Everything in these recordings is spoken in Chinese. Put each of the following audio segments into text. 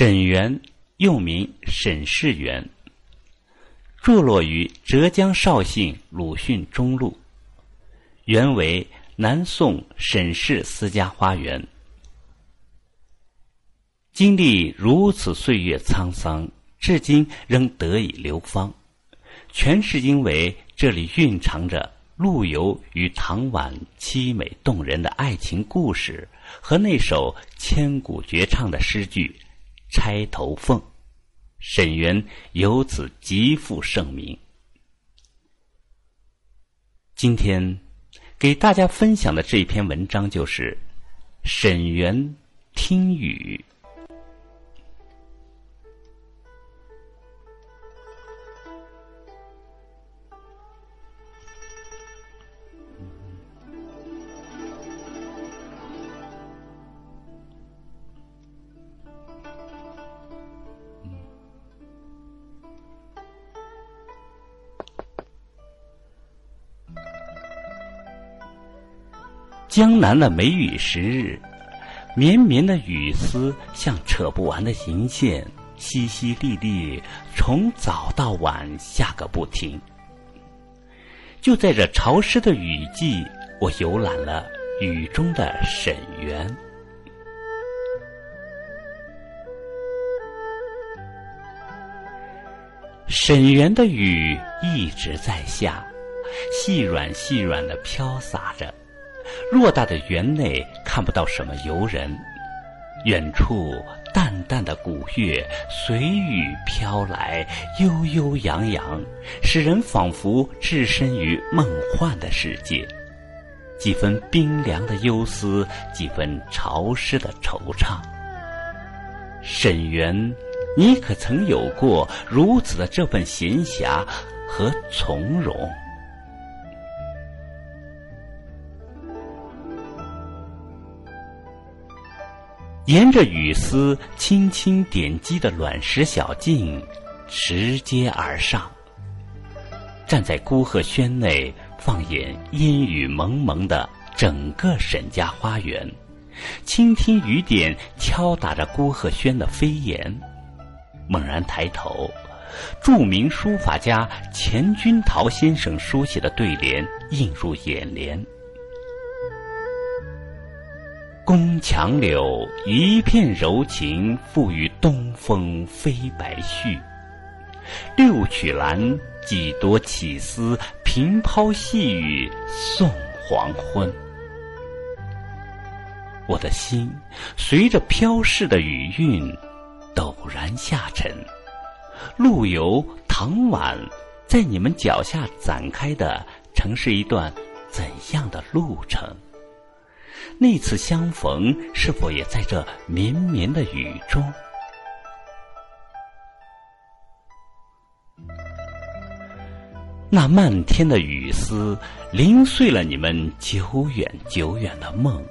沈园又名沈氏园，坐落于浙江绍兴鲁迅中路，原为南宋沈氏私家花园。经历如此岁月沧桑，至今仍得以流芳，全是因为这里蕴藏着陆游与唐婉凄美动人的爱情故事和那首千古绝唱的诗句。钗头凤，沈园由此极负盛名。今天给大家分享的这篇文章就是《沈园听雨》。江南的梅雨时日，绵绵的雨丝像扯不完的银线，淅淅沥沥，从早到晚下个不停。就在这潮湿的雨季，我游览了雨中的沈园。沈园的雨一直在下，细软细软的飘洒着。偌大的园内看不到什么游人，远处淡淡的古月随雨飘来，悠悠扬扬，使人仿佛置身于梦幻的世界。几分冰凉的忧思，几分潮湿的惆怅。沈园，你可曾有过如此的这份闲暇和从容？沿着雨丝轻轻点击的卵石小径，拾阶而上。站在孤鹤轩内，放眼烟雨蒙蒙的整个沈家花园，倾听雨点敲打着孤鹤轩的飞檐。猛然抬头，著名书法家钱君陶先生书写的对联映入眼帘。宫墙柳，一片柔情，付与东风飞白絮。六曲兰，几多起思，平抛细雨送黄昏。我的心随着飘逝的雨韵陡然下沉。陆游、唐婉在你们脚下展开的，曾是一段怎样的路程？那次相逢，是否也在这绵绵的雨中？那漫天的雨丝，零碎了你们久远久远的梦，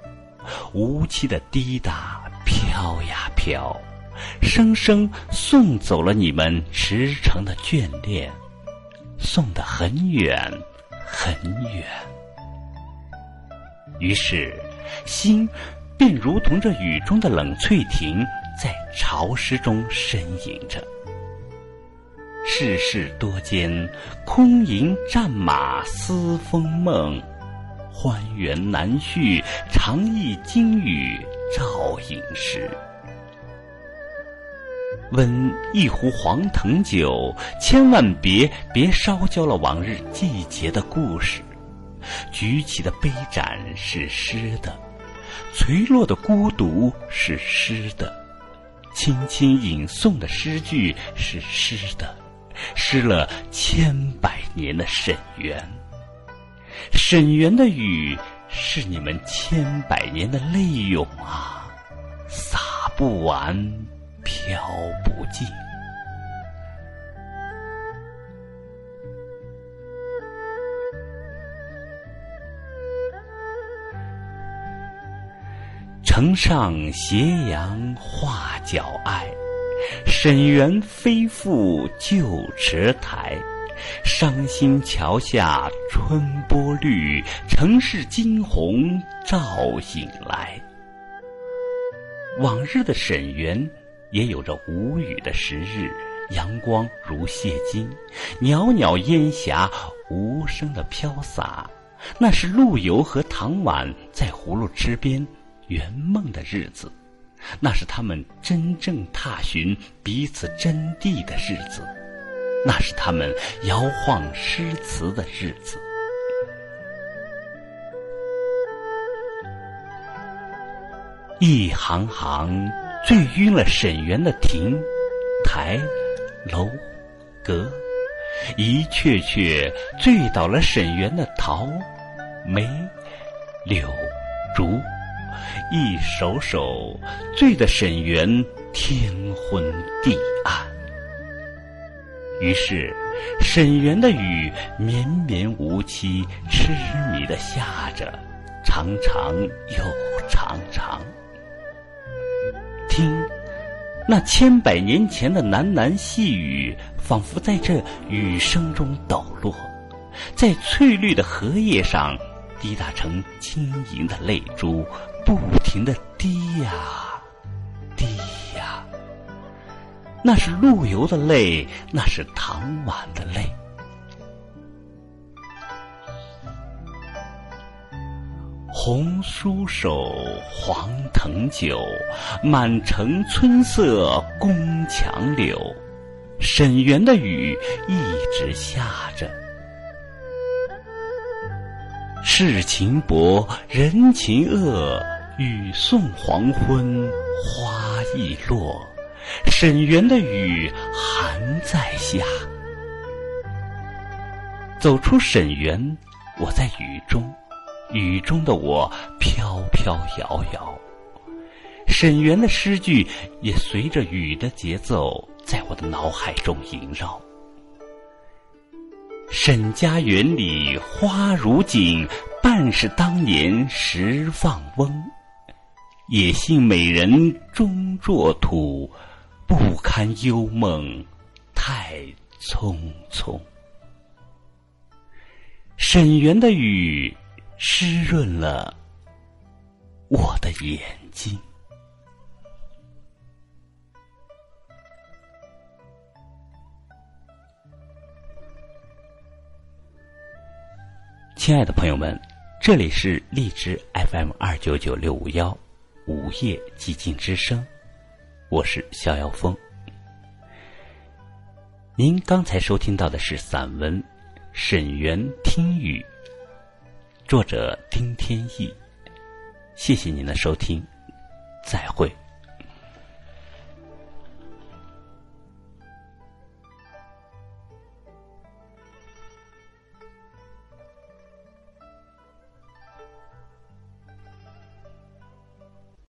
无期的滴答，飘呀飘，生生送走了你们驰骋的眷恋，送得很远很远。于是。心，便如同这雨中的冷翠亭，在潮湿中呻吟着。世事多艰，空吟战马思风梦，欢缘难续，长忆金雨照影时。温一壶黄藤酒，千万别别烧焦了往日季节的故事。举起的杯盏是湿的，垂落的孤独是湿的，轻轻吟诵的诗句是湿的，湿了千百年的沈园。沈园的雨是你们千百年的泪涌啊，洒不完，飘不尽。城上斜阳画角哀，沈园飞复旧池台。伤心桥下春波绿，城市惊鸿照影来。往日的沈园，也有着无雨的时日，阳光如泻金，袅袅烟霞无声的飘洒。那是陆游和唐婉在葫芦池边圆梦的日子，那是他们真正踏寻彼此真谛的日子，那是他们摇晃诗词的日子。一行行醉晕了沈园的亭、台、楼、阁，一阙阙醉倒了沈园的桃、梅、柳、竹，一首首醉得沈园天昏地暗。于是，沈园的雨绵绵无期、痴迷的下着，长长又长长。听，那千百年前的喃喃细语，仿佛在这雨声中抖落，在翠绿的荷叶上滴答成晶莹的泪珠，不停的滴呀滴呀。那是陆游的泪，那是唐婉的泪。红酥手，黄藤酒，满城春色宫墙柳。沈园的雨一直下着，世情薄，人情恶，雨送黄昏花易落。沈园的雨还在下，走出沈园，我在雨中。雨中的我飘飘摇摇，沈园的诗句也随着雨的节奏，在我的脑海中萦绕。沈家园里花如锦，半是当年时放翁。也信美人终作土，不堪幽梦太匆匆。沈园的雨。湿润了我的眼睛。亲爱的朋友们，这里是荔枝 FM 二九九六五幺午夜寂静之声，我是逍遥风。您刚才收听到的是散文《沈园听雨》。作者丁天意，谢谢您的收听，再会。